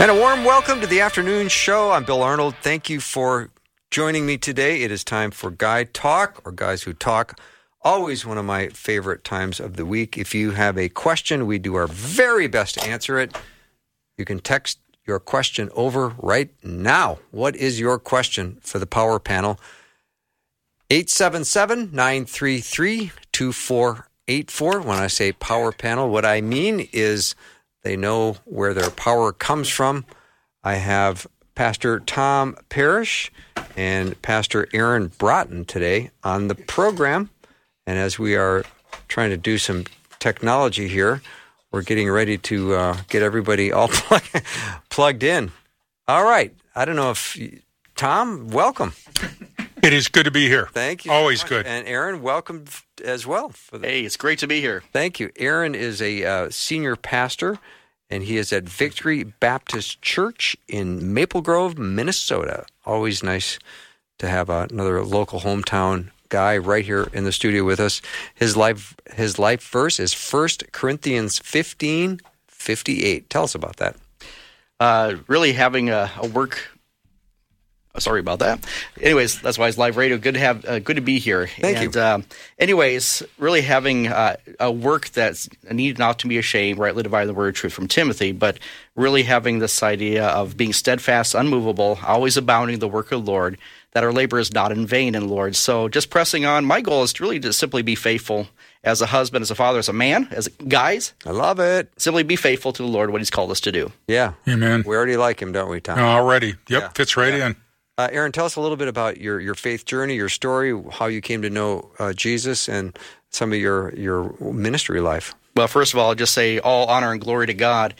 And a warm welcome to the afternoon show. I'm Bill Arnold. Thank you for joining me today. It is time for Guy Talk or Guys Who Talk. Always one of my favorite times of the week. If you have a question, we do our very best to answer it. You can text your question over right now. What is your question for the power panel? 877 933 2484. When I say power panel, what I mean is they know where their power comes from. I have Pastor Tom Parrish and Pastor Aaron Braaten today on the program. And as we are trying to do some technology here, we're getting ready to uh, get everybody all plug- plugged in. All right. I don't know if Tom, welcome. It is good to be here. Thank you. Always good. And Aaron, welcome as well. The- hey, it's great to be here. Thank you. Aaron is a uh, senior pastor, and he is at Victory Baptist Church in Maple Grove, Minnesota. Always nice to have another local hometown guy right here in the studio with us. His life his life verse is 1 Corinthians 15, 58. Tell us about that. Uh, really having a, a work sorry about that. Anyways, that's why it's live radio. Good to have, uh, good to be here. Thank and, you. Uh, anyways, really having uh, a work that's needed not to be ashamed, rightly dividing the word of truth from Timothy, but really having this idea of being steadfast, unmovable, always abounding the work of the Lord, that our labor is not in vain in the Lord. So just pressing on. My goal is to really to simply be faithful as a husband, as a father, as a man, as guys. I love it. Simply be faithful to the Lord, what He's called us to do. Yeah. Amen. We already like him, don't we, Tom? Already. Yep. Yeah. Fits right Yeah. in. Uh, Aaron, tell us a little bit about your, your faith journey, your story, how you came to know uh, Jesus, and some of your, your ministry life. Well, first of all, I'll just say all honor and glory to God.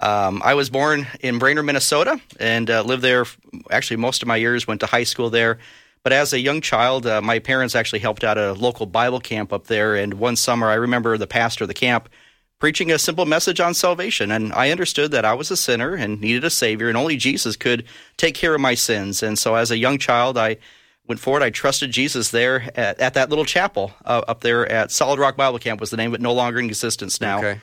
Um, I was born in Brainerd, Minnesota, and uh, lived there. Actually, most of my years went to high school there. But as a young child, uh, my parents actually helped out a local Bible camp up there. And one summer, I remember the pastor of the camp preaching a simple message on salvation. And I understood that I was a sinner and needed a Savior, and only Jesus could take care of my sins. And so, as a young child, I went forward. I trusted Jesus there at, at that little chapel uh, up there at Solid Rock Bible Camp was the name, but no longer in existence now. Okay.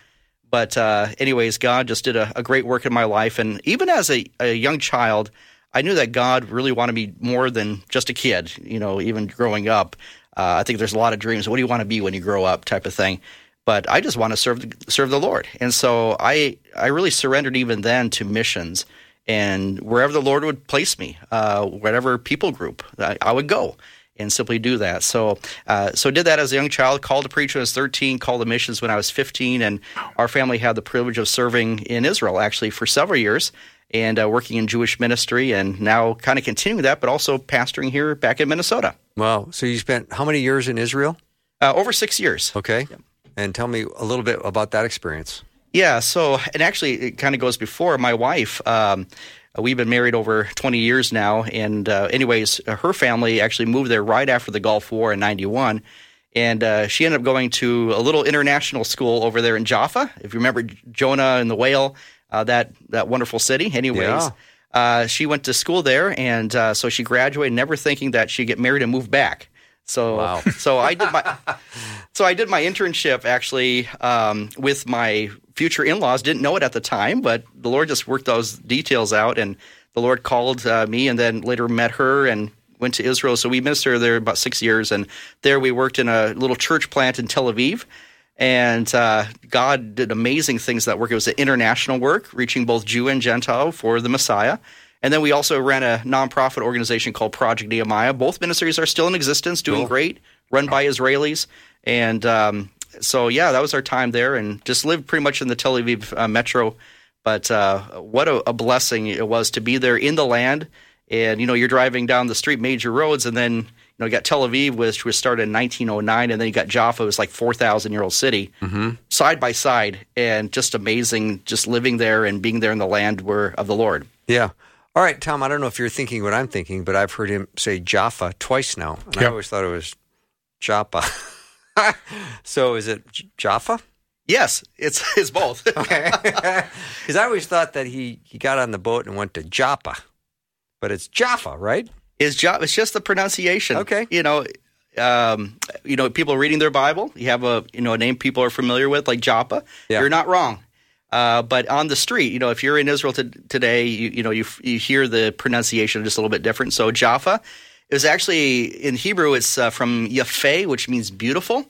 But uh, anyways, God just did a, a, great work in my life, and even as a, a, young child, I knew that God really wanted me more than just a kid. You know, even growing up, uh, I think there's a lot of dreams. What do you want to be when you grow up? Type of thing. But I just want to serve the, serve the Lord, and so I I really surrendered even then to missions, and wherever the Lord would place me, uh, whatever people group, I, I would go and simply do that. So, uh, so did that as a young child. Called to preach when I was 13. Called to missions when I was 15. And our family had the privilege of serving in Israel actually for several years and uh, working in Jewish ministry, and now kind of continuing that, but also pastoring here back in Minnesota. Wow. So you spent how many years in Israel? Uh, over six years. Okay. And tell me a little bit about that experience. Yeah. So, and actually, it kind of goes before my wife. Um, We've been married over 20 years now. And, uh, anyways, her family actually moved there right after the Gulf War in 91. And uh, she ended up going to a little international school over there in Jaffa. If you remember Jonah and the whale, uh, that, that wonderful city. Anyways, Yeah. uh, she went to school there. And uh, so she graduated, never thinking that she'd get married and move back. So, Wow. so I did my, so I did my internship actually um, with my future in-laws. Didn't know it at the time, but the Lord just worked those details out, and the Lord called uh, me, and then later met her and went to Israel. So we ministered there about six years, and there we worked in a little church plant in Tel Aviv. And uh, God did amazing things that work. It was an international work, reaching both Jew and Gentile for the Messiah. And then we also ran a nonprofit organization called Project Nehemiah. Both ministries are still in existence, doing Cool. great, run by Israelis. And um, so, yeah, that was our time there and just lived pretty much in the Tel Aviv uh, metro. But uh, what a, a blessing it was to be there in the land. And, you know, you're driving down the street, major roads, and then, you know, you got Tel Aviv, which was started in 1909, and then you got Jaffa, it was like 4,000 year old city, mm-hmm. side by side, and just amazing, just living there and being there in the land where of the Lord. Yeah. All right, Tom. I don't know if you're thinking what I'm thinking, but I've heard him say Jaffa twice now, and Yep. I always thought it was Joppa. so is it J- Jaffa? Yes, it's it's both. Okay. Because I always thought that he, he got on the boat and went to Joppa, but it's Jaffa, right? His job it's just the pronunciation. Okay. You know, um, you know, people reading their Bible, you have a you know a name people are familiar with, like Joppa. Yeah. You're not wrong. Uh, but on the street, you know, if you're in Israel to, today, you, you know, you you hear the pronunciation just a little bit different. So Jaffa is actually in Hebrew. It's uh, from Yafeh, which means beautiful.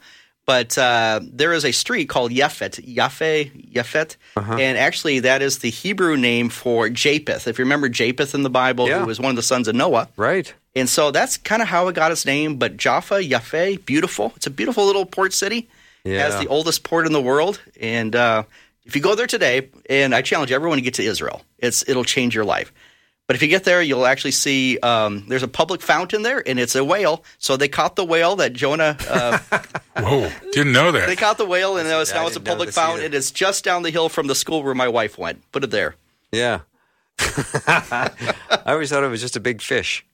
But uh, there is a street called Yafet, Yafeh, Yafet, Uh-huh. and actually that is the Hebrew name for Japheth. If you remember Japheth in the Bible, Yeah. who was one of the sons of Noah, Right. and so that's kind of how it got its name. But Jaffa, Yafeh, beautiful. It's a beautiful little port city. It Yeah. has the oldest port in the world. And uh, if you go there today, and I challenge everyone to get to Israel, it's it'll change your life. But if you get there, you'll actually see um, there's a public fountain there, and it's a whale. So they caught the whale that Jonah. Uh, Whoa, didn't know that. they caught the whale, and now it's, I now it's a public fountain. either. It's just down the hill from the school where my wife went. Put it there. Yeah. I always thought it was just a big fish.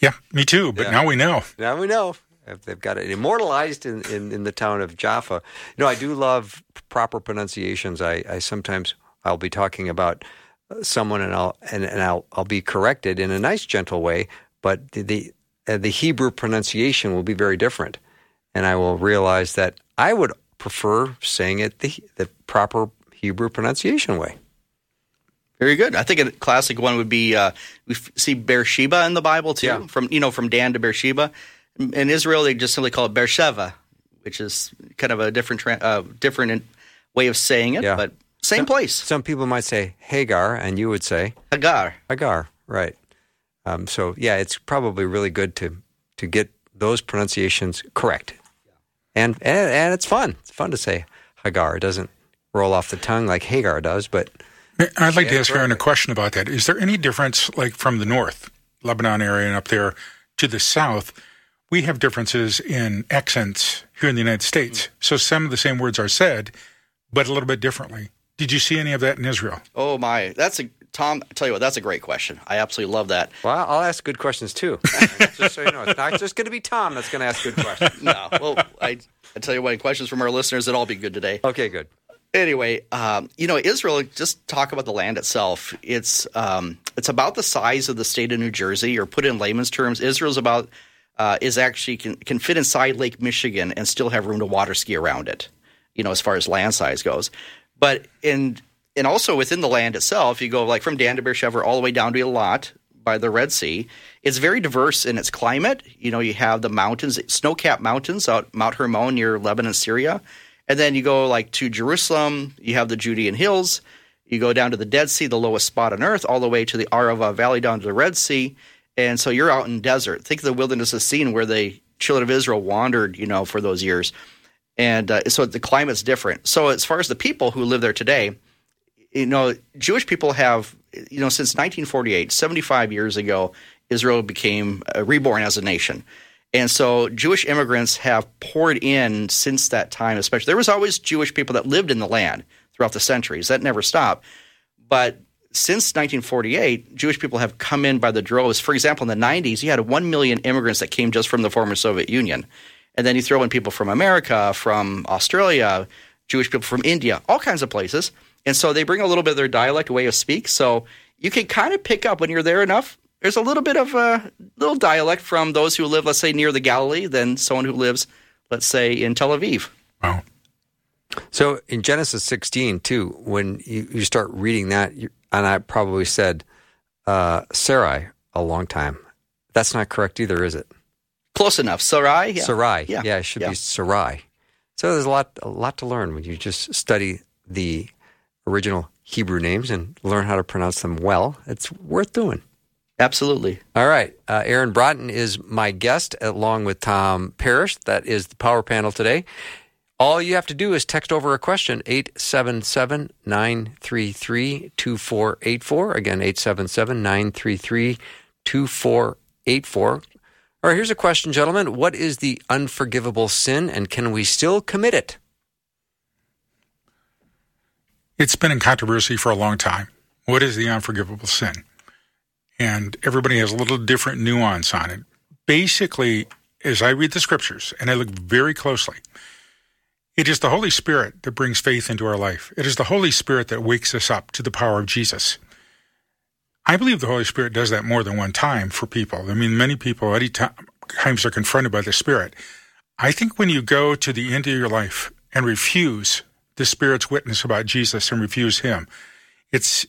Yeah, me too. But Yeah. now we know. Now we know. If They've got it immortalized in, in, in the town of Jaffa. You know, I do love proper pronunciations. I, I sometimes I'll be talking about uh, someone and I'll and, and I'll I'll be corrected in a nice gentle way, but the the, uh, the Hebrew pronunciation will be very different, and I will realize that I would prefer saying it the the proper Hebrew pronunciation way. Very good. I think a classic one would be uh, we see Beersheba in the Bible too. Yeah. From you know from Dan to Beersheba. In Israel, they just simply call it Beersheba, which is kind of a different uh, different way of saying it, Yeah. but same place. Some people might say Hagar, and you would say Hagar. Hagar, right? Um, so yeah, it's probably really good to to get those pronunciations correct, and and and it's fun. It's fun to say Hagar. It doesn't roll off the tongue like Hagar does, but I'd like to ask Aaron a question about that. Is there any difference, like from the north, Lebanon area, and up there to the south? We have differences in accents here in the United States. So some of the same words are said, but a little bit differently. Did you see any of that in Israel? Oh my, that's a Tom. I tell you what, that's a great question. I absolutely love that. well, I'll ask good questions too. just so you know, it's not just going to be Tom that's going to ask good questions. No, well, I, I tell you what, questions from our listeners that all be good today. Okay, good. anyway, um, you know, Israel. Just talk about the land itself. It's um, it's about the size of the state of New Jersey, or put in layman's terms, Israel's about uh, is actually can, can fit inside Lake Michigan and still have room to water ski around it. You know, as far as land size goes, but in and also within the land itself, you go like from Dan to Beersheba all the way down to Eilat by the Red Sea. It's very diverse in its climate. You know, you have the mountains, snow-capped mountains out Mount Hermon near Lebanon, Syria. And then you go like to Jerusalem, you have the Judean hills. You go down to the Dead Sea, the lowest spot on earth, all the way to the Arava Valley down to the Red Sea. And so you're out in desert. Think of the wilderness of scene where the children of Israel wandered, you know, for those years. And uh, so the climate's different. So as far as the people who live there today, you know, Jewish people have, you know, since 1948, 75 years ago, Israel became uh, reborn as a nation. And so Jewish immigrants have poured in since that time, especially. There was always Jewish people that lived in the land throughout the centuries. That never stopped. But since 1948, Jewish people have come in by the droves. For example, in the 90s, you had 1 million immigrants that came just from the former Soviet Union. And then you throw in people from America, from Australia, Jewish people from India, all kinds of places. And so they bring a little bit of their dialect, way of speak. So you can kind of pick up when you're there enough. There's a little bit of a little dialect from those who live, let's say, near the Galilee than someone who lives, let's say, in Tel Aviv. Wow. So in Genesis 16, too, when you, you start reading that, you, and I probably said uh, Sarai a long time. That's not correct either, is it? Close enough. Sarai? Yeah. Sarai. Yeah. Yeah, it should Yeah. be Sarai. So there's a lot, a lot to learn when you just study the original Hebrew names and learn how to pronounce them well. It's worth doing. Absolutely. All right. Uh, Aaron Braaten is my guest along with Tom Parrish. That is the power panel today. All you have to do is text over a question, 877 933 2484. Again, 877 933 2484. All right, here's a question, gentlemen. What is the unforgivable sin, and can we still commit it? It's been in controversy for a long time. What is the unforgivable sin? And everybody has a little different nuance on it. Basically, as I read the scriptures and I look very closely, it is the Holy Spirit that brings faith into our life. It is the Holy Spirit that wakes us up to the power of Jesus. I believe the Holy Spirit does that more than one time for people. I mean, many people at times are confronted by the Spirit. I think when you go to the end of your life and refuse the Spirit's witness about Jesus and refuse Him, it's,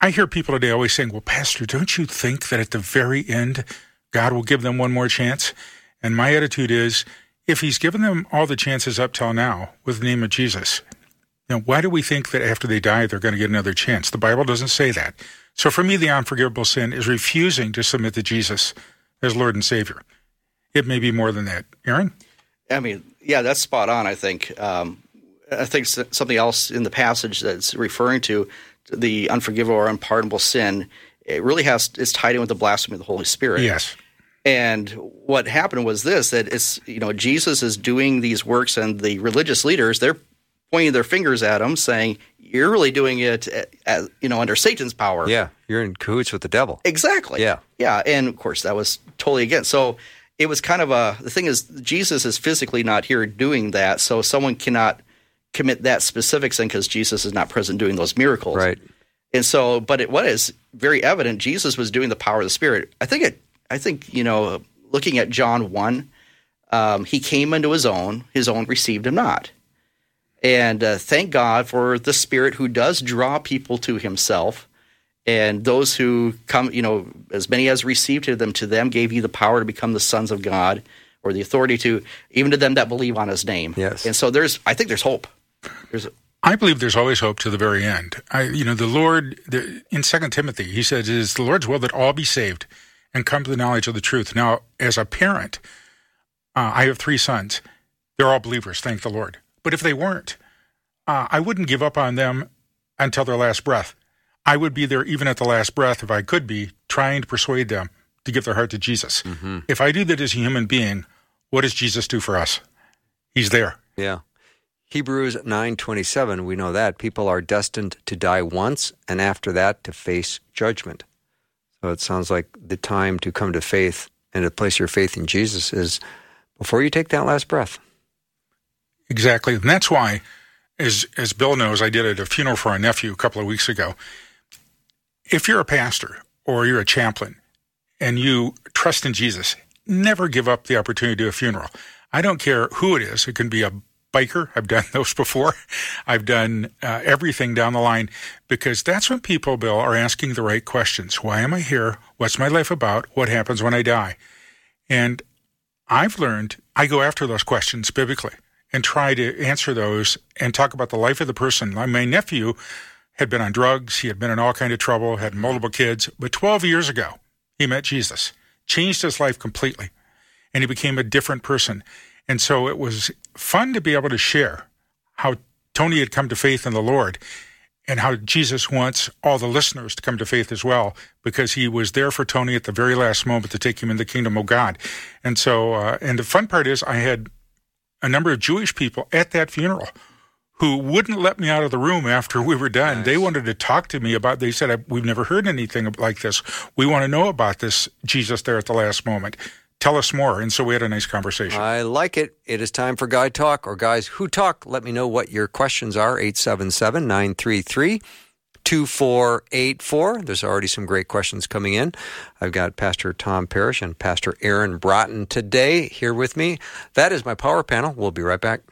I hear people today always saying, well, Pastor, don't you think that at the very end, God will give them one more chance? And my attitude is, if he's given them all the chances up till now with the name of Jesus, now why do we think that after they die they're going to get another chance? The Bible doesn't say that. So for me, the unforgivable sin is refusing to submit to Jesus as Lord and Savior. It may be more than that. Aaron? I mean, yeah, that's spot on. I think. Um, I think something else in the passage that's referring to the unforgivable or unpardonable sin. It really has is tied in with the blasphemy of the Holy Spirit. Yes. And what happened was this that it's, you know, Jesus is doing these works and the religious leaders, they're pointing their fingers at him saying, you're really doing it, eh, as, you know, under Satan's power. Yeah. You're in cahoots with the devil. Exactly. Yeah. Yeah. And of course, that was totally against. So it was kind of a, the thing is, Jesus is physically not here doing that. So someone cannot commit that specific sin because Jesus is not present doing those miracles. Right. And so, but it was very evident Jesus was doing the power of the Spirit. I think it I think, you know, looking at John 1, um, he came into his own, his own received him not. And uh, thank God for the Spirit who does draw people to himself. And those who come, you know, as many as received them, to them gave you the power to become the sons of God or the authority to, even to them that believe on his name. Yes. And so there's, I think there's hope. There's, I believe there's always hope to the very end. I, you know, the Lord, the, in Second Timothy, he says, it is the Lord's will that all be saved and come to the knowledge of the truth. Now, as a parent, uh, I have three sons. They're all believers, thank the Lord. But if they weren't, uh, I wouldn't give up on them until their last breath. I would be there even at the last breath, if I could be, trying to persuade them to give their heart to Jesus. Mm-hmm. If I do that as a human being, what does Jesus do for us? He's there. Yeah. Hebrews 9:27 we know that people are destined to die once and after that to face judgment. So it sounds like the time to come to faith and to place your faith in Jesus is before you take that last breath. Exactly. And that's why, as, as Bill knows, I did at a funeral for our nephew a couple of weeks ago. If you're a pastor or you're a chaplain and you trust in Jesus, never give up the opportunity to do a funeral. I don't care who it is. It can be a biker. I've done those before. I've done uh, everything down the line because that's when people, Bill, are asking the right questions. Why am I here? What's my life about? What happens when I die? And I've learned I go after those questions biblically and try to answer those and talk about the life of the person. My nephew had been on drugs. He had been in all kind of trouble, had multiple kids. But 12 years ago, he met Jesus, changed his life completely, and he became a different person. And so it was fun to be able to share how Tony had come to faith in the Lord and how Jesus wants all the listeners to come to faith as well because he was there for Tony at the very last moment to take him in the kingdom of God. And so, uh, and the fun part is I had a number of Jewish people at that funeral who wouldn't let me out of the room after we were done. Nice. They wanted to talk to me about, they said, we've never heard anything like this. We want to know about this Jesus there at the last moment. Tell us more. And so we had a nice conversation. I like it. It is time for Guy Talk or Guys Who Talk. Let me know what your questions are 877 933 2484. There's already some great questions coming in. I've got Pastor Tom Parrish and Pastor Aaron Braaten today here with me. That is my power panel. We'll be right back.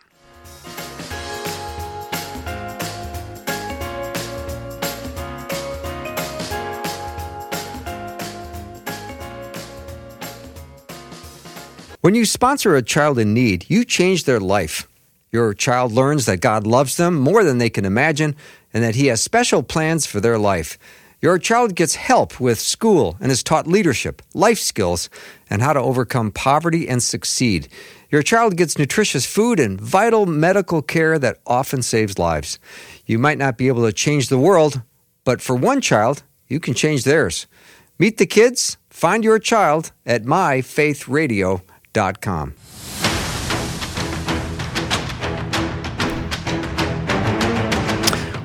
When you sponsor a child in need, you change their life. Your child learns that God loves them more than they can imagine and that He has special plans for their life. Your child gets help with school and is taught leadership, life skills, and how to overcome poverty and succeed. Your child gets nutritious food and vital medical care that often saves lives. You might not be able to change the world, but for one child, you can change theirs. Meet the kids Find your child at myfaithradio.com.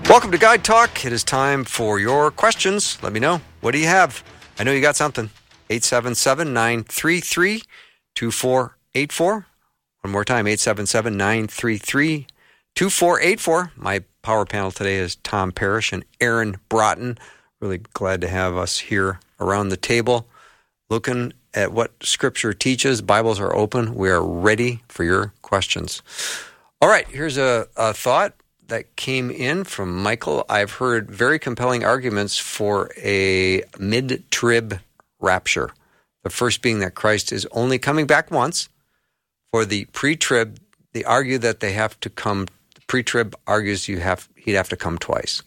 Welcome to Guy Talk. It is time for your questions. Let me know. What do you have? I know you got something. 877 933 2484. One more time 877 933 2484. My power panel today is Tom Parrish and Aaron Braaten. Really glad to have us here around the table looking at what Scripture teaches. Bibles are open. We are ready for your questions. All right, here's a, a thought that came in from Michael. I've heard very compelling arguments for a mid trib rapture. The first being that Christ is only coming back once. For the pre trib, they argue that they have to come, the pre trib argues you have, he'd have to come twice.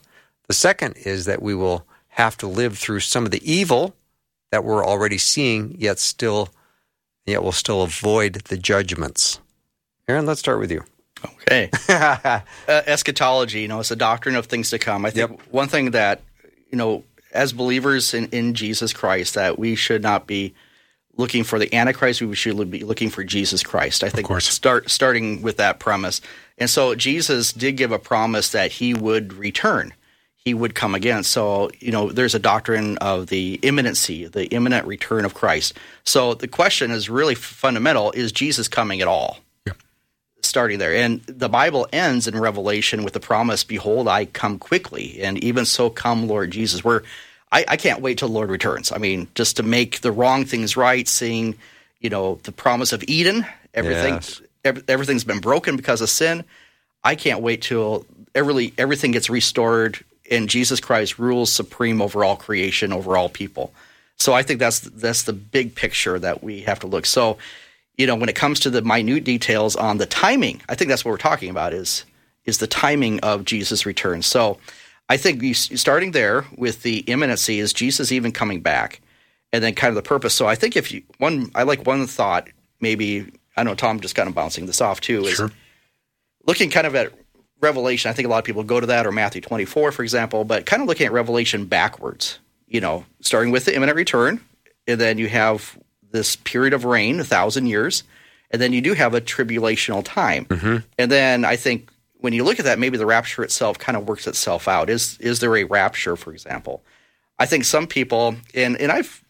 The second is that we will have to live through some of the evil that we're already seeing, yet still, yet we'll still avoid the judgments. Aaron, let's start with you. Okay. uh, eschatology, you know, it's a doctrine of things to come. I think yep. one thing that, you know, as believers in, in Jesus Christ, that we should not be looking for the Antichrist. We should be looking for Jesus Christ. I think start starting with that premise. And so Jesus did give a promise that he would return. He would come again. So, you know, there's a doctrine of the imminency, the imminent return of Christ. So the question is really fundamental is Jesus coming at all? starting there. And the Bible ends in Revelation with the promise, Behold, I come quickly. And even so come, Lord Jesus. Where I, I can't wait till the Lord returns. I mean, just to make the wrong things right, seeing, you know, the promise of Eden, everything yes. everything's been broken because of sin. I can't wait till every, everything gets restored and Jesus Christ rules supreme over all creation, over all people. So I think that's that's the big picture that we have to look. So you know, when it comes to the minute details on the timing, I think that's what we're talking about is is the timing of Jesus' return. So I think you, starting there with the imminency is Jesus even coming back, and then kind of the purpose. So I think if you one, I like one thought maybe I know Tom just kind of bouncing this off too is sure. looking kind of at Revelation. I think a lot of people go to that or Matthew twenty four, for example, but kind of looking at Revelation backwards. You know, starting with the imminent return, and then you have this period of reign, a thousand years, and then you do have a tribulational time. Mm-hmm. And then I think when you look at that, maybe the rapture itself kind of works itself out. Is is there a rapture, for example? I think some people, and and I've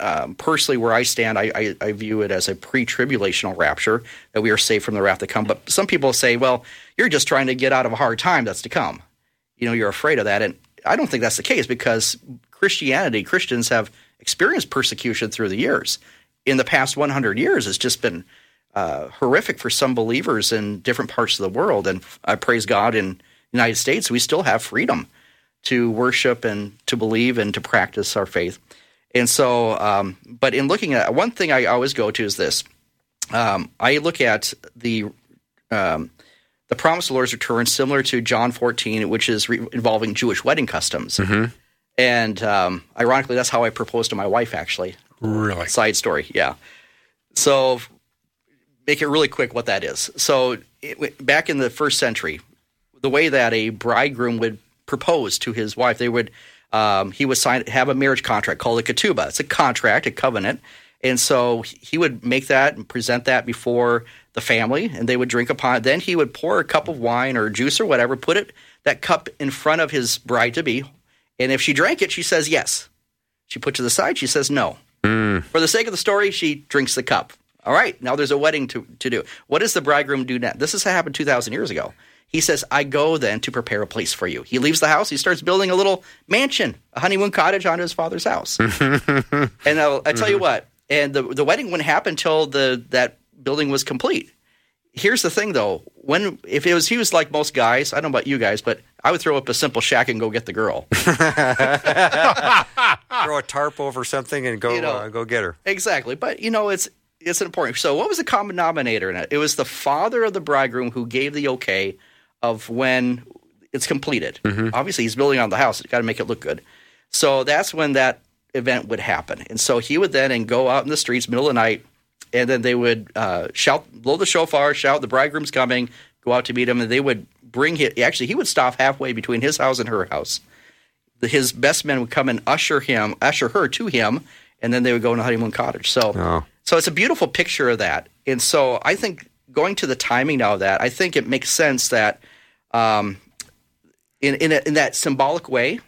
um, personally where I stand, I, I, I view it as a pre-tribulational rapture that we are saved from the wrath to come. But some people say, well, you're just trying to get out of a hard time that's to come. You know, you're afraid of that, and I don't think that's the case because Christianity, Christians have experienced persecution through the years in the past 100 years it's just been uh, horrific for some believers in different parts of the world. And I praise God in the United States, we still have freedom to worship and to believe and to practice our faith. And so, um, but in looking at one thing I always go to is this um, I look at the um, the promise of the Lord's return, similar to John 14, which is re- involving Jewish wedding customs. Mm-hmm. And um, ironically, that's how I proposed to my wife, actually. Really? Side story, yeah. So, make it really quick what that is. So, it, back in the first century, the way that a bridegroom would propose to his wife, they would um, he would sign have a marriage contract called a ketubah. It's a contract, a covenant, and so he would make that and present that before the family, and they would drink upon it. Then he would pour a cup of wine or juice or whatever, put it that cup in front of his bride to be, and if she drank it, she says yes. She put to the side, she says no. Mm. For the sake of the story, she drinks the cup. All right, now there's a wedding to, to do. What does the bridegroom do now? This has happened 2,000 years ago. He says, I go then to prepare a place for you. He leaves the house. He starts building a little mansion, a honeymoon cottage onto his father's house. and I'll, I tell you mm-hmm. what, and the, the wedding wouldn't happen until the, that building was complete. Here's the thing, though. When if it was he was like most guys, I don't know about you guys, but I would throw up a simple shack and go get the girl. throw a tarp over something and go you know, uh, go get her. Exactly, but you know it's it's important. So, what was the common denominator in it? It was the father of the bridegroom who gave the okay of when it's completed. Mm-hmm. Obviously, he's building on the house; got to make it look good. So that's when that event would happen, and so he would then and go out in the streets middle of the night and then they would uh, shout, blow the shofar, shout, "The bridegroom's coming!" Go out to meet him, and they would bring him. Actually, he would stop halfway between his house and her house. His best men would come and usher him, usher her to him, and then they would go in a honeymoon cottage. So, Oh. so it's a beautiful picture of that. And so I think going to the timing now of that, I think it makes sense that um, in in, a, in that symbolic way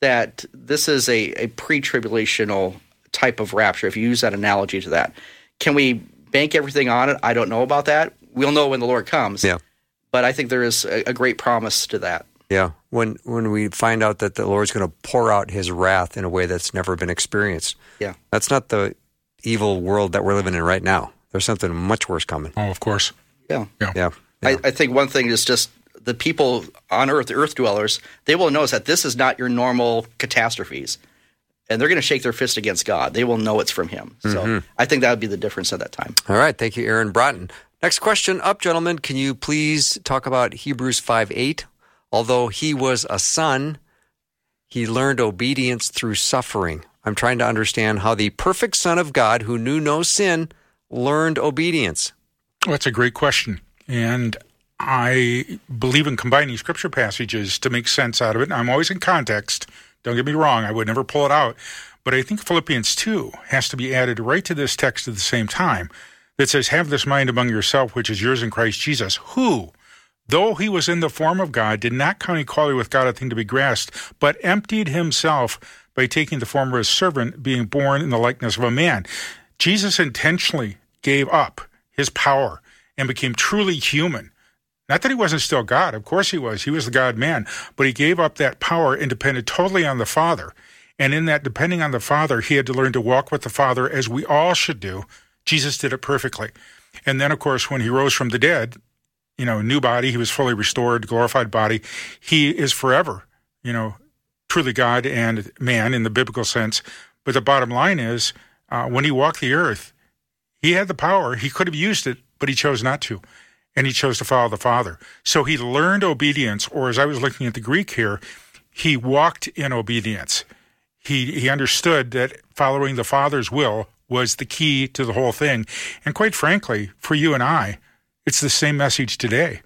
that this is a, a pre-tribulational type of rapture. If you use that analogy to that, can we bank everything on it? I don't know about that. We'll know when the Lord comes. Yeah. But I think there is a, a great promise to that. Yeah, when when we find out that the Lord's going to pour out His wrath in a way that's never been experienced, Yeah. that's not the evil world that we're living in right now. There's something much worse coming. Oh, of course. Yeah. Yeah, yeah. I, I think one thing is just the people on Earth, the Earth dwellers, they will notice that this is not your normal catastrophes. And they're going to shake their fist against God. They will know it's from Him. So mm-hmm. I think that would be the difference at that time. All right, thank you, Aaron Braaten. Next question up, gentlemen. Can you please talk about Hebrews five eight? Although he was a son, he learned obedience through suffering. I'm trying to understand how the perfect Son of God, who knew no sin, learned obedience. Well, that's a great question. And I believe in combining scripture passages to make sense out of it. I'm always in context. Don't get me wrong, I would never pull it out. But I think Philippians 2 has to be added right to this text at the same time that says, Have this mind among yourself, which is yours in Christ Jesus, who, though he was in the form of God, did not count equality with God a thing to be grasped, but emptied himself by taking the form of a servant, being born in the likeness of a man. Jesus intentionally gave up his power and became truly human. Not that he wasn't still God, of course he was. He was the God man, but he gave up that power and depended totally on the Father. And in that depending on the Father, he had to learn to walk with the Father as we all should do. Jesus did it perfectly. And then, of course, when he rose from the dead, you know, new body, he was fully restored, glorified body. He is forever, you know, truly God and man in the biblical sense. But the bottom line is, uh, when he walked the earth, he had the power. He could have used it, but he chose not to. And he chose to follow the Father. So he learned obedience, or as I was looking at the Greek here, he walked in obedience. He, he understood that following the Father's will was the key to the whole thing. And quite frankly, for you and I, it's the same message today.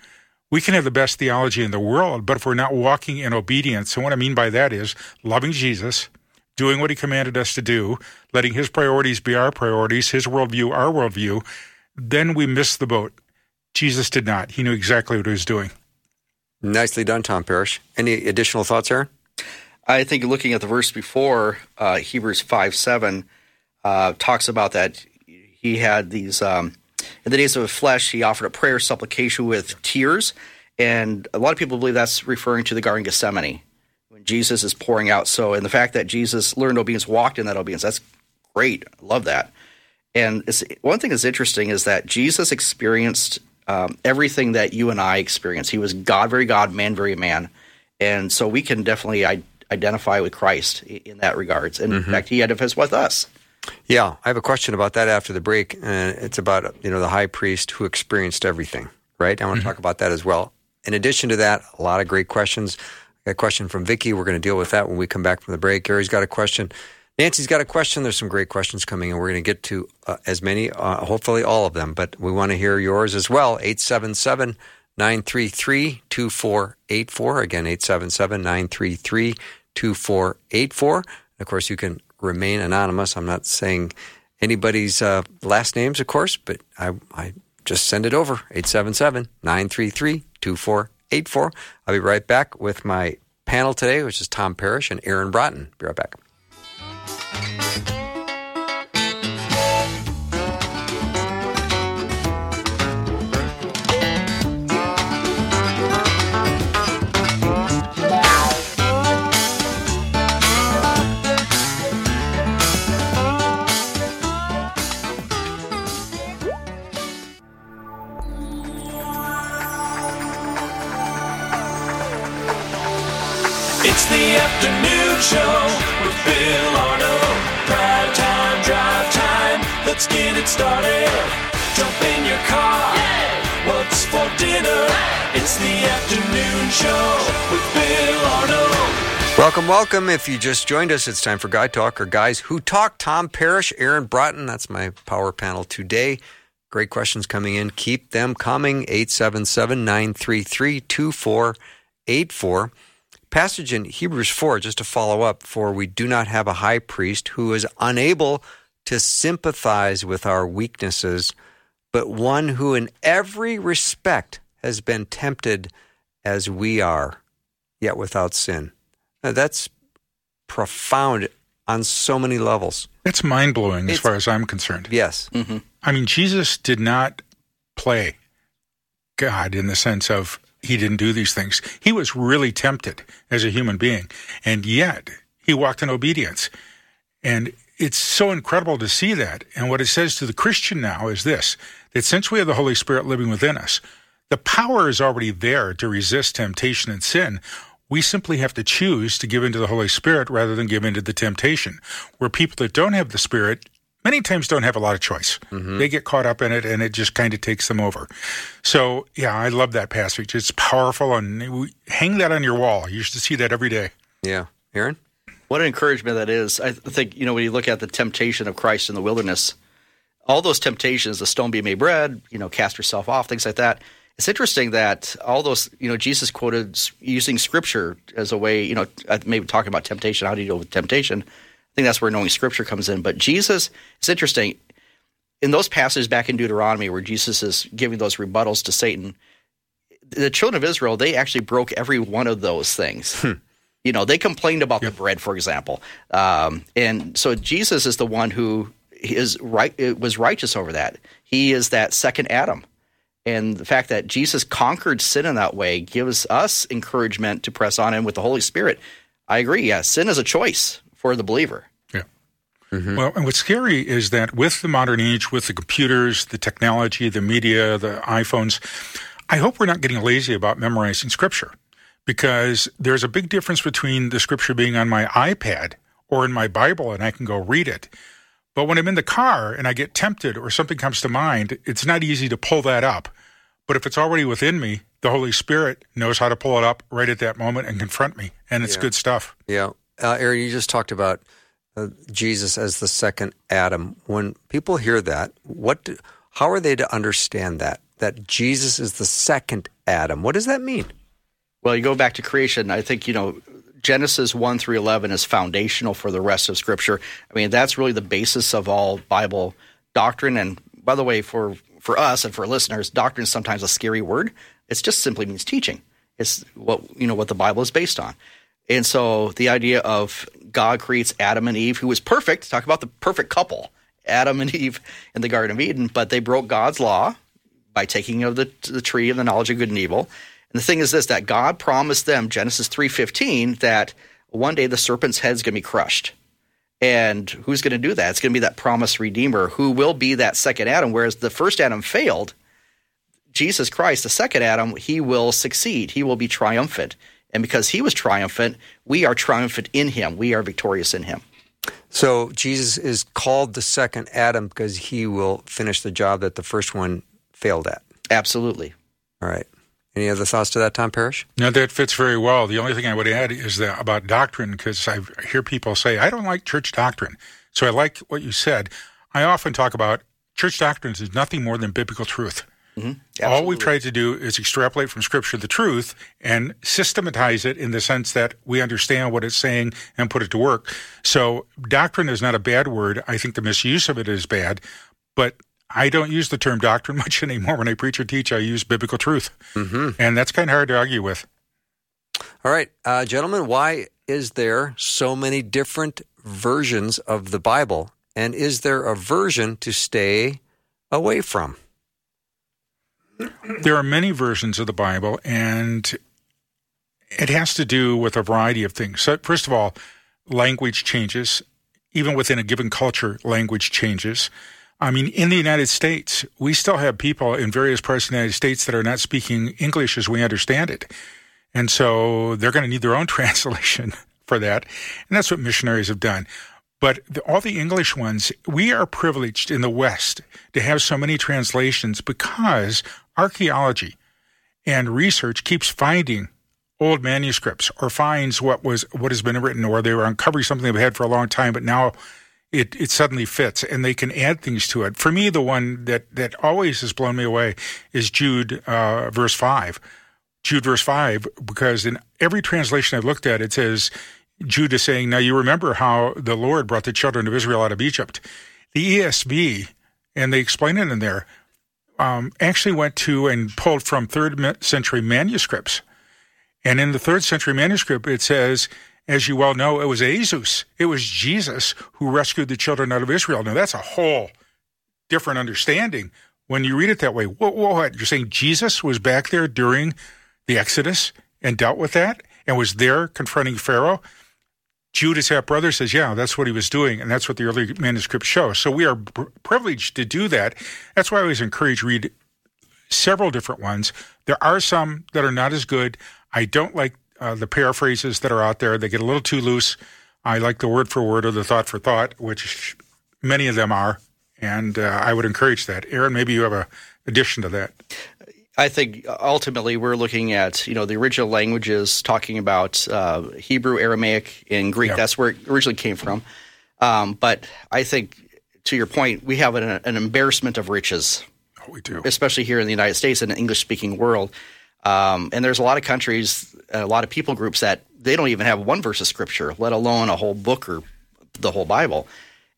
We can have the best theology in the world, but if we're not walking in obedience, and what I mean by that is loving Jesus, doing what he commanded us to do, letting his priorities be our priorities, his worldview our worldview, then we miss the boat. Jesus did not. He knew exactly what he was doing. Nicely done, Tom Parrish. Any additional thoughts, Aaron? I think looking at the verse before, uh, Hebrews 5 7, uh, talks about that he had these, um, in the days of the flesh, he offered a prayer supplication with tears. And a lot of people believe that's referring to the Garden of Gethsemane when Jesus is pouring out. So, and the fact that Jesus learned obedience, walked in that obedience, that's great. I love that. And it's, one thing that's interesting is that Jesus experienced um, everything that you and I experience. He was God, very God, man, very man. And so we can definitely I- identify with Christ in that regards. And in fact, he identifies with us. Yeah, I have a question about that after the break. And it's about you know the high priest who experienced everything. Right. I want to talk about that as well. In addition to that, a lot of great questions. I got a question from Vicky. We're going to deal with that when we come back from the break. Gary's got a question. Nancy's got a question. There's some great questions coming, and we're going to get to uh, as many, uh, hopefully all of them, but we want to hear yours as well. 877 933 2484. Again, 877 933 2484. Of course, you can remain anonymous. I'm not saying anybody's uh, last names, of course, but I, I just send it over 877 933 2484. I'll be right back with my panel today, which is Tom Parrish and Aaron Braaten. Be right back. Let's get it started. Jump in your car. What's for dinner? It's the afternoon show with Bill Arnold. Welcome, welcome. If you just joined us, it's time for Guy Talk or Guys Who Talk. Tom Parrish, Aaron Braaten. That's my power panel today. Great questions coming in. Keep them coming. 877 933 2484. passage in Hebrews 4, just to follow up, for we do not have a high priest who is unable to sympathize with our weaknesses, but one who in every respect has been tempted as we are, yet without sin. Now, that's profound on so many levels. That's mind blowing as far as I'm concerned. Yes. Mm-hmm. I mean, Jesus did not play God in the sense of he didn't do these things. He was really tempted as a human being, and yet he walked in obedience. And it's so incredible to see that. And what it says to the Christian now is this that since we have the Holy Spirit living within us, the power is already there to resist temptation and sin. We simply have to choose to give into the Holy Spirit rather than give into the temptation. Where people that don't have the Spirit many times don't have a lot of choice. Mm-hmm. They get caught up in it and it just kind of takes them over. So, yeah, I love that passage. It's powerful and hang that on your wall. You should see that every day. Yeah. Aaron? What an encouragement that is. I think, you know, when you look at the temptation of Christ in the wilderness, all those temptations, the stone be made bread, you know, cast yourself off, things like that. It's interesting that all those, you know, Jesus quoted using scripture as a way, you know, maybe talking about temptation, how do you deal with temptation? I think that's where knowing scripture comes in. But Jesus, it's interesting. In those passages back in Deuteronomy where Jesus is giving those rebuttals to Satan, the children of Israel, they actually broke every one of those things. Hmm. You know, they complained about the bread, for example, um, and so Jesus is the one who is right was righteous over that. He is that second Adam, and the fact that Jesus conquered sin in that way gives us encouragement to press on. And with the Holy Spirit, I agree. Yeah, sin is a choice for the believer. Yeah. Well, and what's scary is that with the modern age, with the computers, the technology, the media, the iPhones, I hope we're not getting lazy about memorizing scripture because there's a big difference between the scripture being on my iPad or in my Bible and I can go read it. But when I'm in the car and I get tempted or something comes to mind, it's not easy to pull that up. But if it's already within me, the Holy Spirit knows how to pull it up right at that moment and confront me. And it's Yeah. good stuff. Yeah. Uh, Aaron, you just talked about uh, Jesus as the second Adam. When people hear that, what, do, how are they to understand that? That Jesus is the second Adam. What does that mean? Well, you go back to creation. I think you know Genesis one through eleven is foundational for the rest of Scripture. I mean, that's really the basis of all Bible doctrine. And by the way, for for us and for listeners, doctrine is sometimes a scary word. It just simply means teaching. It's what you know what the Bible is based on. And so the idea of God creates Adam and Eve, who was perfect. Talk about the perfect couple, Adam and Eve in the Garden of Eden, but they broke God's law by taking of the the tree of the knowledge of good and evil. And the thing is this that God promised them, Genesis 3:15, that one day the serpent's head's going to be crushed. And who's going to do that? It's going to be that promised redeemer who will be that second Adam whereas the first Adam failed. Jesus Christ, the second Adam, he will succeed. He will be triumphant. And because he was triumphant, we are triumphant in him. We are victorious in him. So Jesus is called the second Adam because he will finish the job that the first one failed at. Absolutely. All right. Any other thoughts to that, Tom Parrish? No, that fits very well. The only thing I would add is that about doctrine, because I hear people say, I don't like church doctrine. So I like what you said. I often talk about church doctrines is nothing more than biblical truth. Mm-hmm. All we've tried to do is extrapolate from Scripture the truth and systematize it in the sense that we understand what it's saying and put it to work. So doctrine is not a bad word. I think the misuse of it is bad, but I don't use the term doctrine much anymore. When I preach or teach, I use biblical truth. Mm-hmm. And that's kind of hard to argue with. All right, uh, gentlemen, why is there so many different versions of the Bible? And is there a version to stay away from? There are many versions of the Bible, and it has to do with a variety of things. So, first of all, language changes. Even within a given culture, language changes. I mean, in the United States, we still have people in various parts of the United States that are not speaking English as we understand it. And so they're going to need their own translation for that. And that's what missionaries have done. But the, all the English ones, we are privileged in the West to have so many translations because archaeology and research keeps finding old manuscripts or finds what was what has been written or they were uncovering something they've had for a long time, but now it, it suddenly fits and they can add things to it. For me, the one that, that always has blown me away is Jude, uh, verse five, Jude verse 5 because in every translation I've looked at, it says Jude is saying, Now you remember how the Lord brought the children of Israel out of Egypt. The ESV, and they explain it in there, um, actually went to and pulled from third century manuscripts. And in the third century manuscript, it says, as you well know, it was Jesus. It was Jesus who rescued the children out of Israel. Now, that's a whole different understanding when you read it that way. What, what? You're saying Jesus was back there during the Exodus and dealt with that and was there confronting Pharaoh? Judas' half brother says, Yeah, that's what he was doing. And that's what the early manuscripts show. So we are pr- privileged to do that. That's why I always encourage read several different ones. There are some that are not as good. I don't like uh, the paraphrases that are out there. They get a little too loose. I like the word for word or the thought for thought, which many of them are. And uh, I would encourage that. Aaron, maybe you have a addition to that. I think ultimately we're looking at you know the original languages, talking about uh, Hebrew, Aramaic, and Greek. That's where it originally came from. Um, but I think, to your point, we have an, an embarrassment of riches. Oh, we do, especially here in the United States in an English-speaking world. Um, and there's a lot of countries, a lot of people groups that they don't even have one verse of scripture, let alone a whole book or the whole Bible.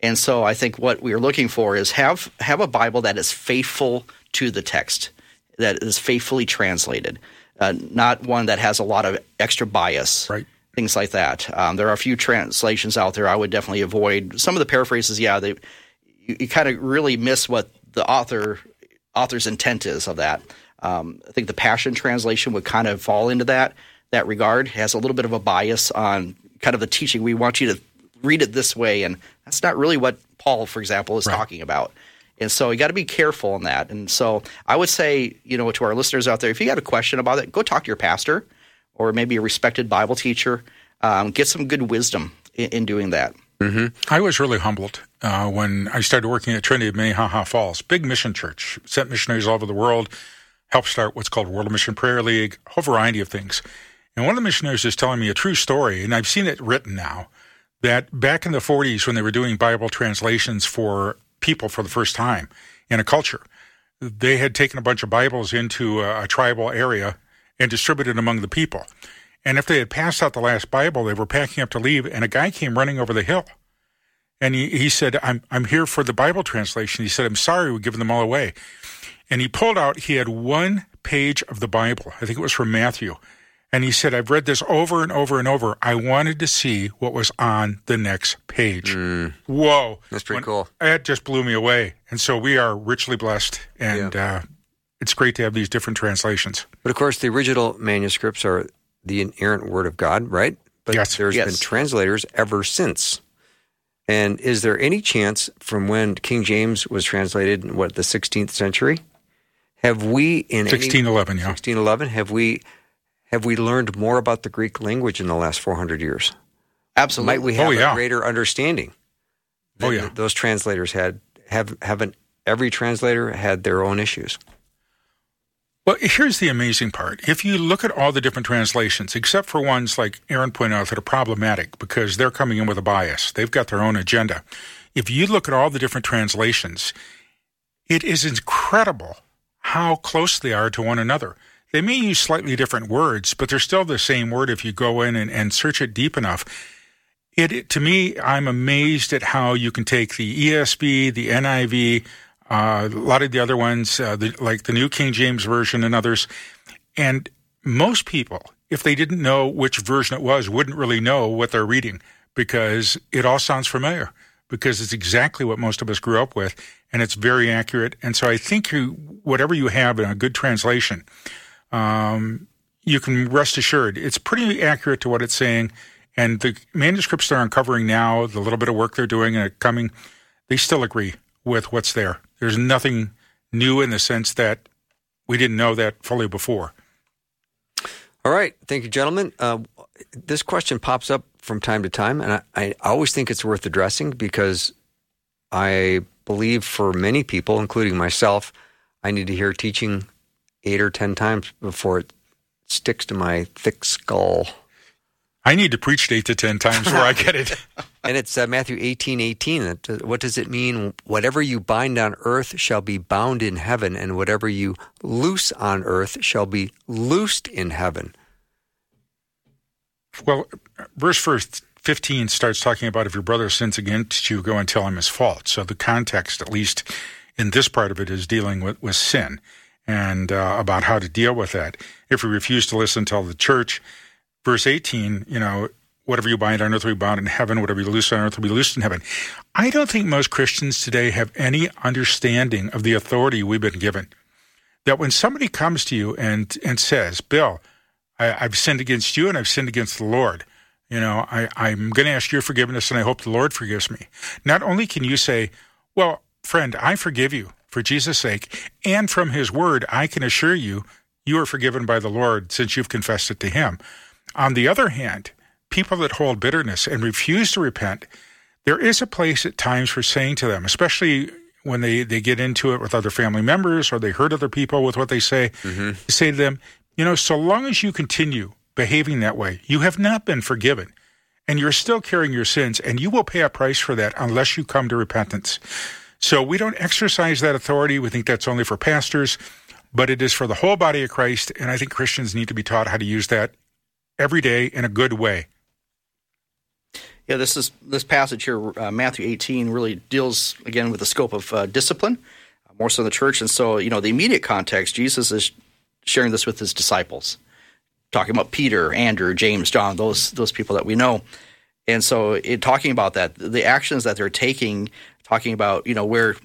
And so I think what we are looking for is have have a Bible that is faithful to the text, that is faithfully translated, uh, not one that has a lot of extra bias, right? Things like that. Um, there are a few translations out there I would definitely avoid. Some of the paraphrases, yeah, they you, you kind of really miss what the author author's intent is of that. Um, I think the Passion Translation would kind of fall into that that regard. It has a little bit of a bias on kind of the teaching. We want you to read it this way, and that's not really what Paul, for example, is right. talking about. And so you got to be careful in that. And so I would say, you know, to our listeners out there, if you got a question about it, go talk to your pastor or maybe a respected Bible teacher. Um, get some good wisdom in, in doing that. Mm-hmm. I was really humbled uh, when I started working at Trinity of Minnehaha Falls, big mission church, sent missionaries all over the world helped start what's called World Mission Prayer League, a whole variety of things. And one of the missionaries is telling me a true story, and I've seen it written now, that back in the 40s when they were doing Bible translations for people for the first time in a culture, they had taken a bunch of Bibles into a, a tribal area and distributed among the people. And if they had passed out the last Bible, they were packing up to leave, and a guy came running over the hill. And he, he said, I'm, I'm here for the Bible translation. He said, I'm sorry, we're giving them all away. And he pulled out, he had one page of the Bible. I think it was from Matthew. And he said, I've read this over and over and over. I wanted to see what was on the next page. Mm. Whoa. That's pretty when, cool. That just blew me away. And so we are richly blessed. And yeah. uh, it's great to have these different translations. But of course, the original manuscripts are the inerrant word of God, right? But yes. there's yes. been translators ever since. And is there any chance from when King James was translated in what, the 16th century? Have we in 1611, any, yeah. 1611, have we have we learned more about the Greek language in the last 400 years? Absolutely. Might we have oh, yeah. a greater understanding? Oh yeah. Those translators had have haven't every translator had their own issues. Well, here's the amazing part. If you look at all the different translations, except for ones like Aaron pointed out that are problematic because they're coming in with a bias, they've got their own agenda. If you look at all the different translations, it is incredible how close they are to one another. They may use slightly different words, but they're still the same word if you go in and, and search it deep enough. It, to me, I'm amazed at how you can take the ESV, the NIV, uh, a lot of the other ones, uh, the, like the New King James Version and others, and most people, if they didn't know which version it was, wouldn't really know what they're reading because it all sounds familiar because it's exactly what most of us grew up with and it's very accurate. And so I think you, whatever you have in a good translation, um, you can rest assured it's pretty accurate to what it's saying. And the manuscripts they're uncovering now, the little bit of work they're doing and coming, they still agree with what's there. There's nothing new in the sense that we didn't know that fully before. All right. Thank you, gentlemen. Uh, this question pops up from time to time, and I, I always think it's worth addressing because I believe for many people, including myself, I need to hear teaching eight or ten times before it sticks to my thick skull. I need to preach eight to ten times where I get it. and it's uh, Matthew eighteen eighteen. Uh, What does it mean? Whatever you bind on earth shall be bound in heaven, and whatever you loose on earth shall be loosed in heaven. Well, verse first 15 starts talking about if your brother sins against you, go and tell him his fault. So the context, at least in this part of it, is dealing with, with sin and uh, about how to deal with that. If we refuse to listen, tell the church. Verse 18, you know, whatever you bind on earth will be bound in heaven, whatever you loose on earth will be loosed in heaven. I don't think most Christians today have any understanding of the authority we've been given. That when somebody comes to you and, and says, Bill, I, I've sinned against you and I've sinned against the Lord. You know, I, I'm going to ask your forgiveness and I hope the Lord forgives me. Not only can you say, Well, friend, I forgive you for Jesus' sake, and from his word, I can assure you, you are forgiven by the Lord since you've confessed it to him. On the other hand, people that hold bitterness and refuse to repent, there is a place at times for saying to them, especially when they, they get into it with other family members or they hurt other people with what they say, mm-hmm. say to them, you know, so long as you continue behaving that way, you have not been forgiven. And you're still carrying your sins, and you will pay a price for that unless you come to repentance. So we don't exercise that authority. We think that's only for pastors, but it is for the whole body of Christ. And I think Christians need to be taught how to use that every day in a good way. Yeah, this is this passage here, uh, Matthew 18, really deals again with the scope of uh, discipline, more so in the church. And so, you know, the immediate context, Jesus is sharing this with his disciples, talking about Peter, Andrew, James, John, those those people that we know. And so, talking about that, the actions that they're taking, talking about, you know, where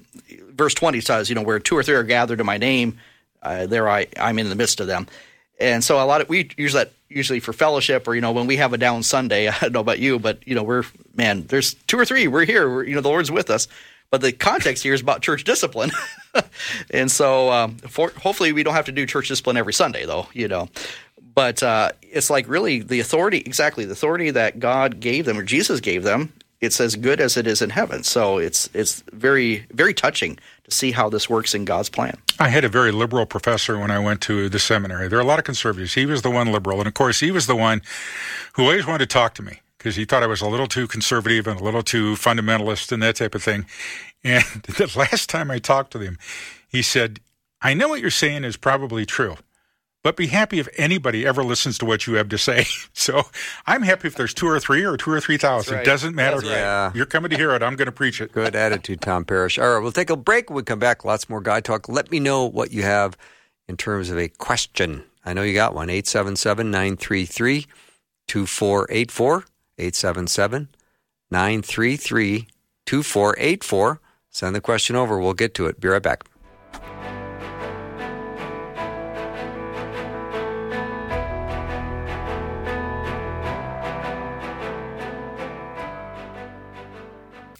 verse 20 says, you know, where two or three are gathered in my name, uh, there I, I'm in the midst of them. And so a lot of we use that usually for fellowship or you know when we have a down Sunday. I don't know about you, but you know we're man. There's two or three. We're here. We're, you know the Lord's with us. But the context here is about church discipline, and so um, for, hopefully we don't have to do church discipline every Sunday, though. You know, but uh, it's like really the authority, exactly the authority that God gave them or Jesus gave them. It's as good as it is in heaven. So it's it's very very touching to see how this works in God's plan. I had a very liberal professor when I went to the seminary. There are a lot of conservatives. He was the one liberal. And of course, he was the one who always wanted to talk to me because he thought I was a little too conservative and a little too fundamentalist and that type of thing. And the last time I talked to him, he said, I know what you're saying is probably true, but be happy if anybody ever listens to what you have to say. So I'm happy if there's two or three or two or three thousand. right. It doesn't matter. Right. Yeah. You're coming to hear it. I'm going to preach it. Good attitude, Tom Parrish. All right, we'll take a break. When we come back, lots more guy talk. Let me know what you have in terms of a question. I know you got one. 877 933 2484. 877 933 2484. Send the question over. We'll get to it. Be right back.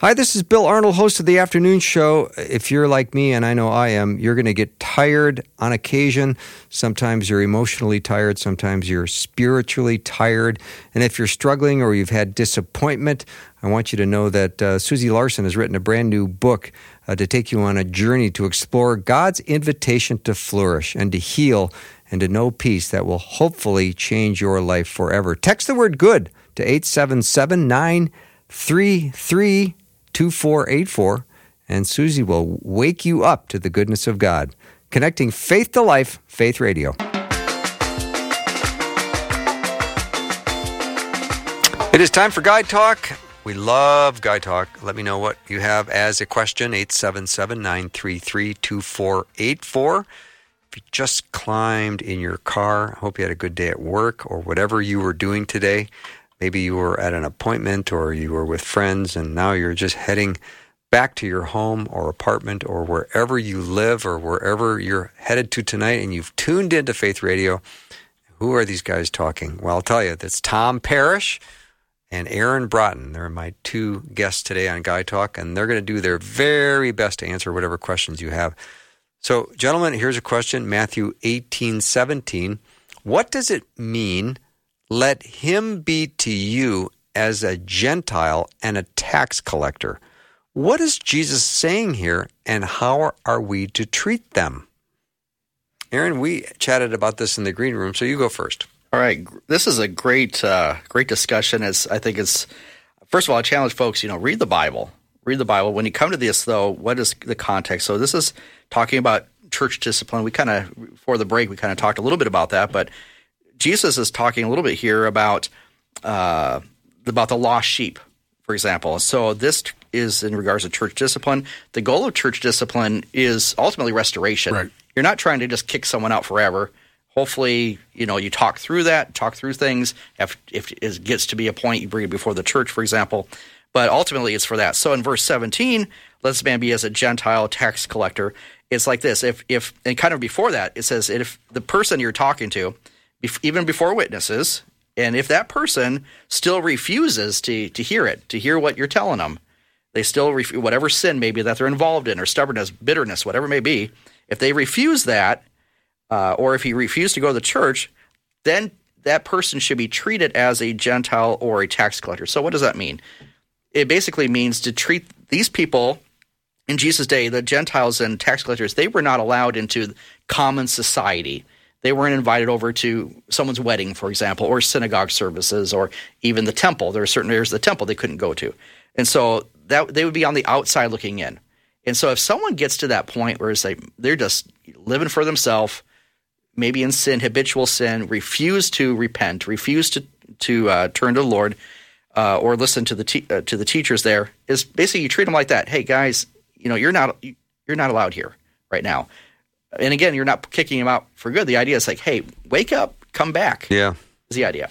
Hi, this is Bill Arnold, host of the afternoon show. If you're like me, and I know I am, you're going to get tired on occasion. Sometimes you're emotionally tired, sometimes you're spiritually tired. And if you're struggling or you've had disappointment, I want you to know that uh, Susie Larson has written a brand new book uh, to take you on a journey to explore God's invitation to flourish and to heal and to know peace that will hopefully change your life forever. Text the word good to 877 933 2484, and Susie will wake you up to the goodness of God. Connecting faith to life, Faith Radio. It is time for Guy Talk. We love Guy Talk. Let me know what you have as a question 877 933 2484. If you just climbed in your car, hope you had a good day at work or whatever you were doing today. Maybe you were at an appointment or you were with friends and now you're just heading back to your home or apartment or wherever you live or wherever you're headed to tonight and you've tuned into Faith Radio. Who are these guys talking? Well, I'll tell you, that's Tom Parrish and Aaron Braaten. They're my two guests today on Guy Talk, and they're going to do their very best to answer whatever questions you have. So, gentlemen, here's a question Matthew 18 17. What does it mean, let him be to you as a Gentile and a tax collector? What is Jesus saying here, and how are we to treat them? Aaron, we chatted about this in the green room, so you go first. All right, this is a great, uh, great discussion. It's, I think it's First of all, I challenge folks, you know, read the Bible. Read the Bible. When you come to this, though, what is the context? So this is talking about church discipline. We kind of, before the break, we kind of talked a little bit about that, but Jesus is talking a little bit here about uh, about the lost sheep, for example. So this is in regards to church discipline. The goal of church discipline is ultimately restoration. Right. You're not trying to just kick someone out forever. Hopefully, you know you talk through that, talk through things. If if it gets to be a point, you bring it before the church, for example. But ultimately, it's for that. So in verse 17, let this man be as a Gentile tax collector. It's like this. If if and kind of before that, it says if the person you're talking to, even before witnesses, and if that person still refuses to to hear it, to hear what you're telling them, they still ref- whatever sin maybe that they're involved in, or stubbornness, bitterness, whatever it may be. If they refuse that, uh, or if he refused to go to the church, then that person should be treated as a Gentile or a tax collector. So what does that mean? It basically means to treat these people in Jesus' day, the Gentiles and tax collectors, they were not allowed into common society. They weren't invited over to someone's wedding, for example, or synagogue services, or even the temple. There are certain areas of the temple they couldn't go to, and so that they would be on the outside looking in. And so, if someone gets to that point where it's like they're just living for themselves, maybe in sin, habitual sin, refuse to repent, refuse to to uh, turn to the Lord, uh, or listen to the te- uh, to the teachers, there is basically you treat them like that. Hey, guys, you know you're not you're not allowed here right now. And again, you're not kicking them out for good. The idea is like, hey, wake up, come back. Yeah. Is the idea.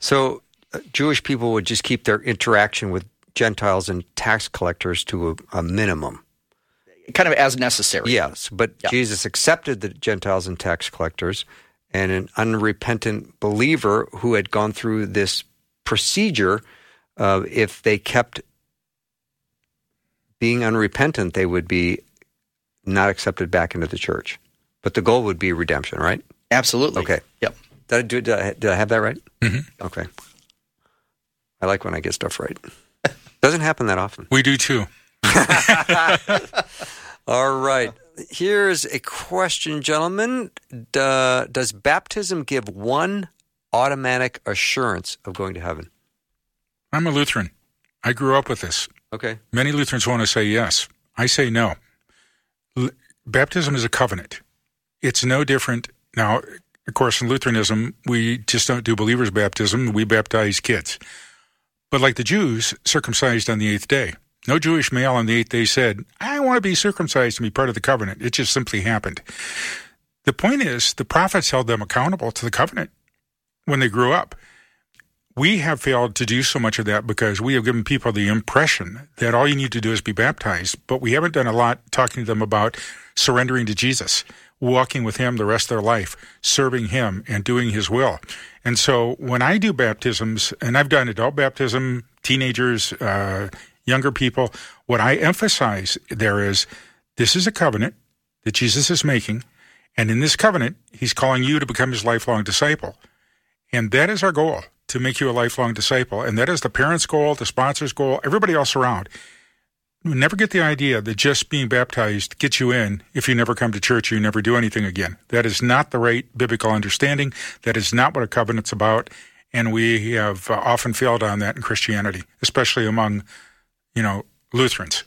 So uh, Jewish people would just keep their interaction with Gentiles and tax collectors to a, a minimum. Kind of as necessary. Yes, but Yeah. Jesus accepted the Gentiles and tax collectors, and an unrepentant believer who had gone through this procedure, uh, if they kept being unrepentant, they would be not accepted back into the church. But the goal would be redemption, right? Absolutely. Okay. Yep. Did I, do, did I, did I have that right? Mhm. Okay. I like when I get stuff right. Doesn't happen that often. We do too. All right. Here's a question, gentlemen. D- does baptism give one automatic assurance of going to heaven? I'm a Lutheran. I grew up with this. Okay. Many Lutherans want to say yes. I say no. Baptism is a covenant. It's no different. Now, of course, in Lutheranism, we just don't do believers' baptism. We baptize kids. But like the Jews, circumcised on the eighth day. No Jewish male on the eighth day said, I want to be circumcised and be part of the covenant. It just simply happened. The point is, the prophets held them accountable to the covenant when they grew up we have failed to do so much of that because we have given people the impression that all you need to do is be baptized, but we haven't done a lot talking to them about surrendering to Jesus, walking with Him the rest of their life, serving Him, and doing His will. And so when I do baptisms, and I've done adult baptism, teenagers, uh, younger people, what I emphasize there is this is a covenant that Jesus is making. And in this covenant, He's calling you to become His lifelong disciple. And that is our goal to make you a lifelong disciple. And that is the parents' goal, the sponsor's goal, everybody else around. You never get the idea that just being baptized gets you in. If you never come to church, you never do anything again. That is not the right biblical understanding. That is not what a covenant's about. And we have uh, often failed on that in Christianity, especially among, you know, Lutherans.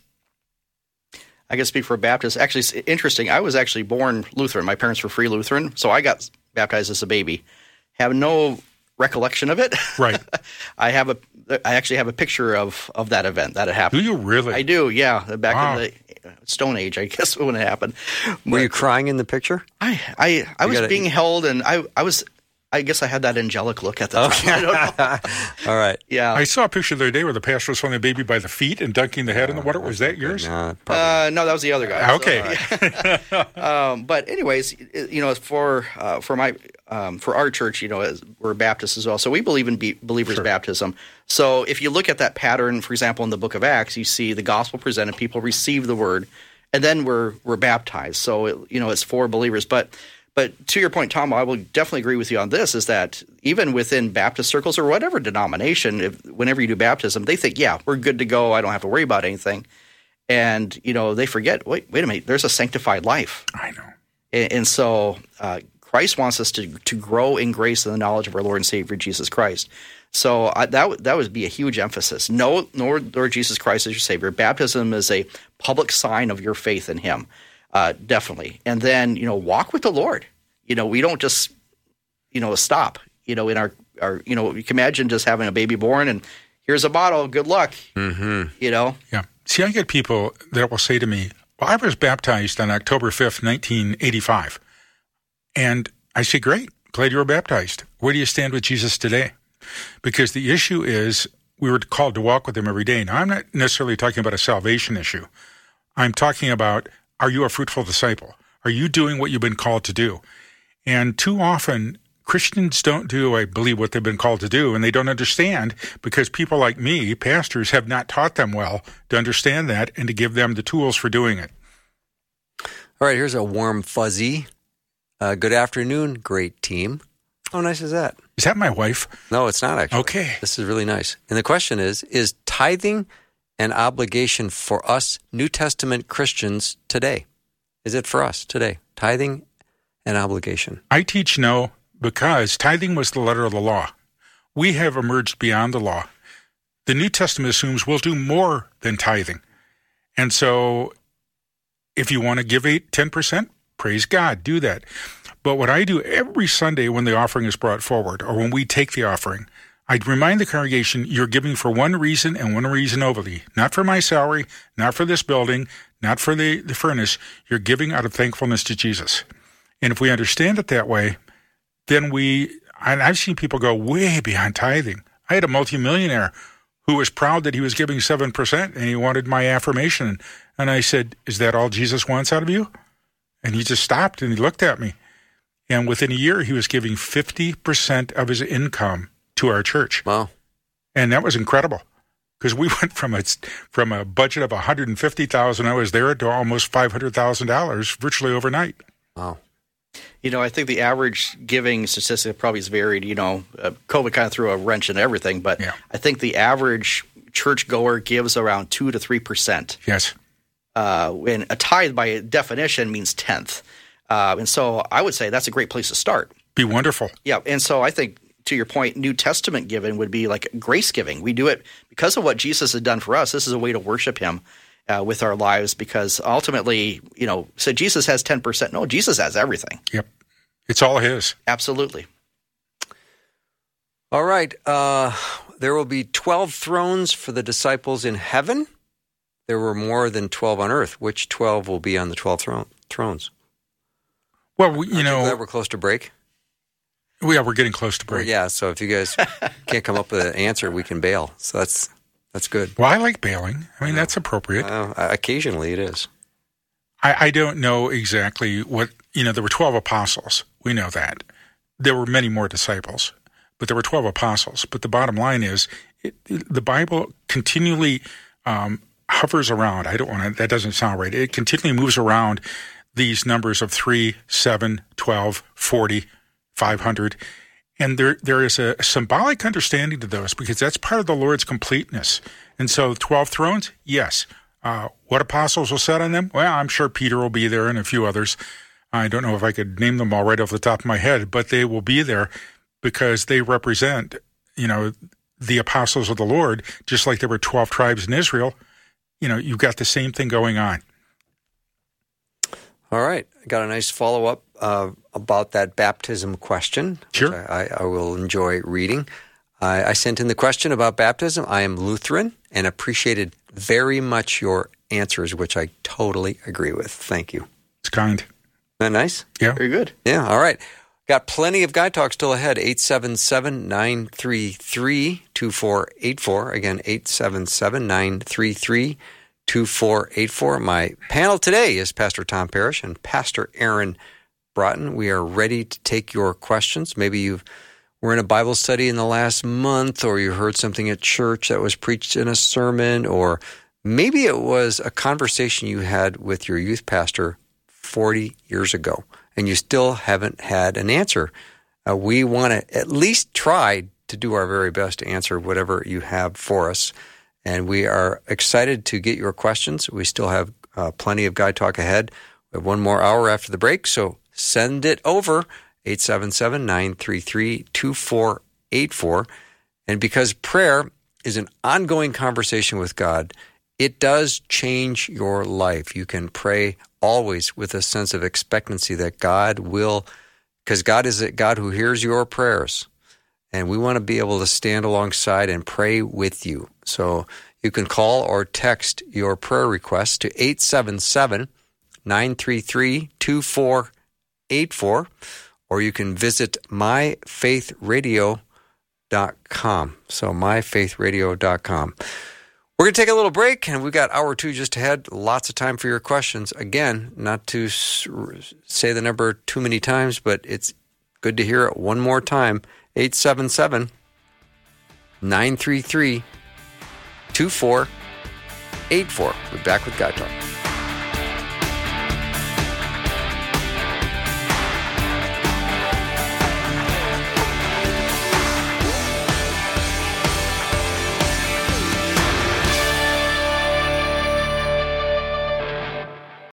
I can speak for Baptists. Actually, it's interesting. I was actually born Lutheran. My parents were free Lutheran, so I got baptized as a baby. Have no recollection of it. Right. I have a. I actually have a picture of of that event that had happened. Do you really? I do. Yeah, back Wow. in the uh, Stone Age, I guess when it happened. Were you crying in the picture? I I, I was gotta- being held, and I I was. I guess I had that angelic look at the time. I don't know. All right. Yeah. I saw a picture the other day where the pastor was holding the baby by the feet and dunking the head in the water. Was that yours? Nah, Uh, no, that was the other guy. So, Okay. um, but anyways, you know, for uh, for my um, for our church, you know, as we're Baptists as well, so we believe in be- believers' baptism. So if you look at that pattern, for example, in the Book of Acts, you see the gospel presented, people receive the word, and then we're we're baptized. So it, you know, it's for believers, but. But to your point, Tom, I will definitely agree with you on this. Is that even within Baptist circles or whatever denomination, if, whenever you do baptism, they think, "Yeah, we're good to go. I don't have to worry about anything." and you know they forget wait wait a minute there's a sanctified life I know. and, and so uh, christ wants us to to grow in grace and the knowledge of our lord and savior jesus christ So I, that would- that would be a huge emphasis. Know Lord, Lord Jesus Christ is your Savior. Baptism is a public sign of your faith in Him, uh, definitely. And then you know walk with the Lord. You know we don't just you know stop. You know in our our you know you can imagine just having a baby born and here's a bottle. Good luck. Mm-hmm. You know Yeah. See, I get people that will say to me, Well, I was baptized on October 5th, 1985. And I say, Great. Glad you were baptized. Where do you stand with Jesus today? Because the issue is we were called to walk with him every day. Now, I'm not necessarily talking about a salvation issue. I'm talking about are you a fruitful disciple? Are you doing what you've been called to do? And too often, Christians don't do, I believe, what they've been called to do, and they don't understand because people like me, pastors, have not taught them well to understand that and to give them the tools for doing it. All right, here's a warm fuzzy. Uh, good afternoon, great team. How nice is that? Is that my wife? No, it's not actually. Okay. This is really nice. And the question is Is tithing an obligation for us New Testament Christians today? Is it for us today? Tithing an obligation. I teach no because tithing was the letter of the law. We have emerged beyond the law. The New Testament assumes we'll do more than tithing. And so if you want to give eight, 10%, praise God, do that. But what I do every Sunday when the offering is brought forward or when we take the offering, I remind the congregation you're giving for one reason and one reason only. Not for my salary, not for this building, not for the, the furnace. You're giving out of thankfulness to Jesus. And if we understand it that way, then we, and I've seen people go way beyond tithing. I had a multimillionaire who was proud that he was giving 7% and he wanted my affirmation. And I said, Is that all Jesus wants out of you? And he just stopped and he looked at me. And within a year, he was giving 50% of his income to our church. Wow. And that was incredible because we went from a, from a budget of 150000 I was there to almost $500,000 virtually overnight. Wow. You know, I think the average giving statistic probably is varied. You know, uh, COVID kind of threw a wrench in everything, but Yeah. I think the average churchgoer gives around two to three percent. Yes. Uh, and a tithe, by definition, means tenth. Uh, and so, I would say that's a great place to start. Be wonderful. Yeah, and so I think to your point, New Testament giving would be like grace giving. We do it because of what Jesus has done for us. This is a way to worship Him uh, with our lives because ultimately, you know, so Jesus has ten percent. No, Jesus has everything. Yep. It's all his. Absolutely. All right. Uh, there will be 12 thrones for the disciples in heaven. There were more than 12 on earth. Which 12 will be on the 12 thro- thrones? Well, we, you Aren't know, glad we're close to break. We, yeah, we're getting close to break. yeah. So if you guys can't come up with an answer, we can bail. So that's that's good. Well, I like bailing. I mean, that's appropriate. Uh, occasionally, it is. I, I don't know exactly what, you know, there were 12 apostles. We know that. There were many more disciples, but there were 12 apostles. But the bottom line is it, the Bible continually um, hovers around. I don't want to, that doesn't sound right. It continually moves around these numbers of 3, 7, 12, 40, 500. And there, there is a symbolic understanding to those because that's part of the Lord's completeness. And so, 12 thrones, yes. Uh, what apostles will sit on them? Well, I'm sure Peter will be there and a few others. I don't know if I could name them all right off the top of my head, but they will be there because they represent, you know, the apostles of the Lord, just like there were 12 tribes in Israel. You know, you've got the same thing going on. All right. Got a nice follow up uh, about that baptism question. which Sure. I, I will enjoy reading. I, I sent in the question about baptism. I am Lutheran and appreciated very much your answers, which I totally agree with. Thank you. It's kind. Isn't that nice? Yeah. Very good. Yeah. All right. Got plenty of Guy Talk still ahead. 877 933 2484. Again, 877 933 2484. My panel today is Pastor Tom Parrish and Pastor Aaron Braaten. We are ready to take your questions. Maybe you were in a Bible study in the last month, or you heard something at church that was preached in a sermon, or maybe it was a conversation you had with your youth pastor 40 years ago and you still haven't had an answer. Uh, we want to at least try to do our very best to answer whatever you have for us. And we are excited to get your questions. We still have uh, plenty of Guy Talk ahead. We have one more hour after the break, so send it over 877 933 2484. And because prayer is an ongoing conversation with God, it does change your life. You can pray always with a sense of expectancy that God will, because God is a God who hears your prayers. And we want to be able to stand alongside and pray with you. So you can call or text your prayer request to 877 933 2484, or you can visit myfaithradio.com. So myfaithradio.com. We're going to take a little break, and we've got hour two just ahead. Lots of time for your questions. Again, not to say the number too many times, but it's good to hear it one more time 877 933 2484. We're back with Guy Talk.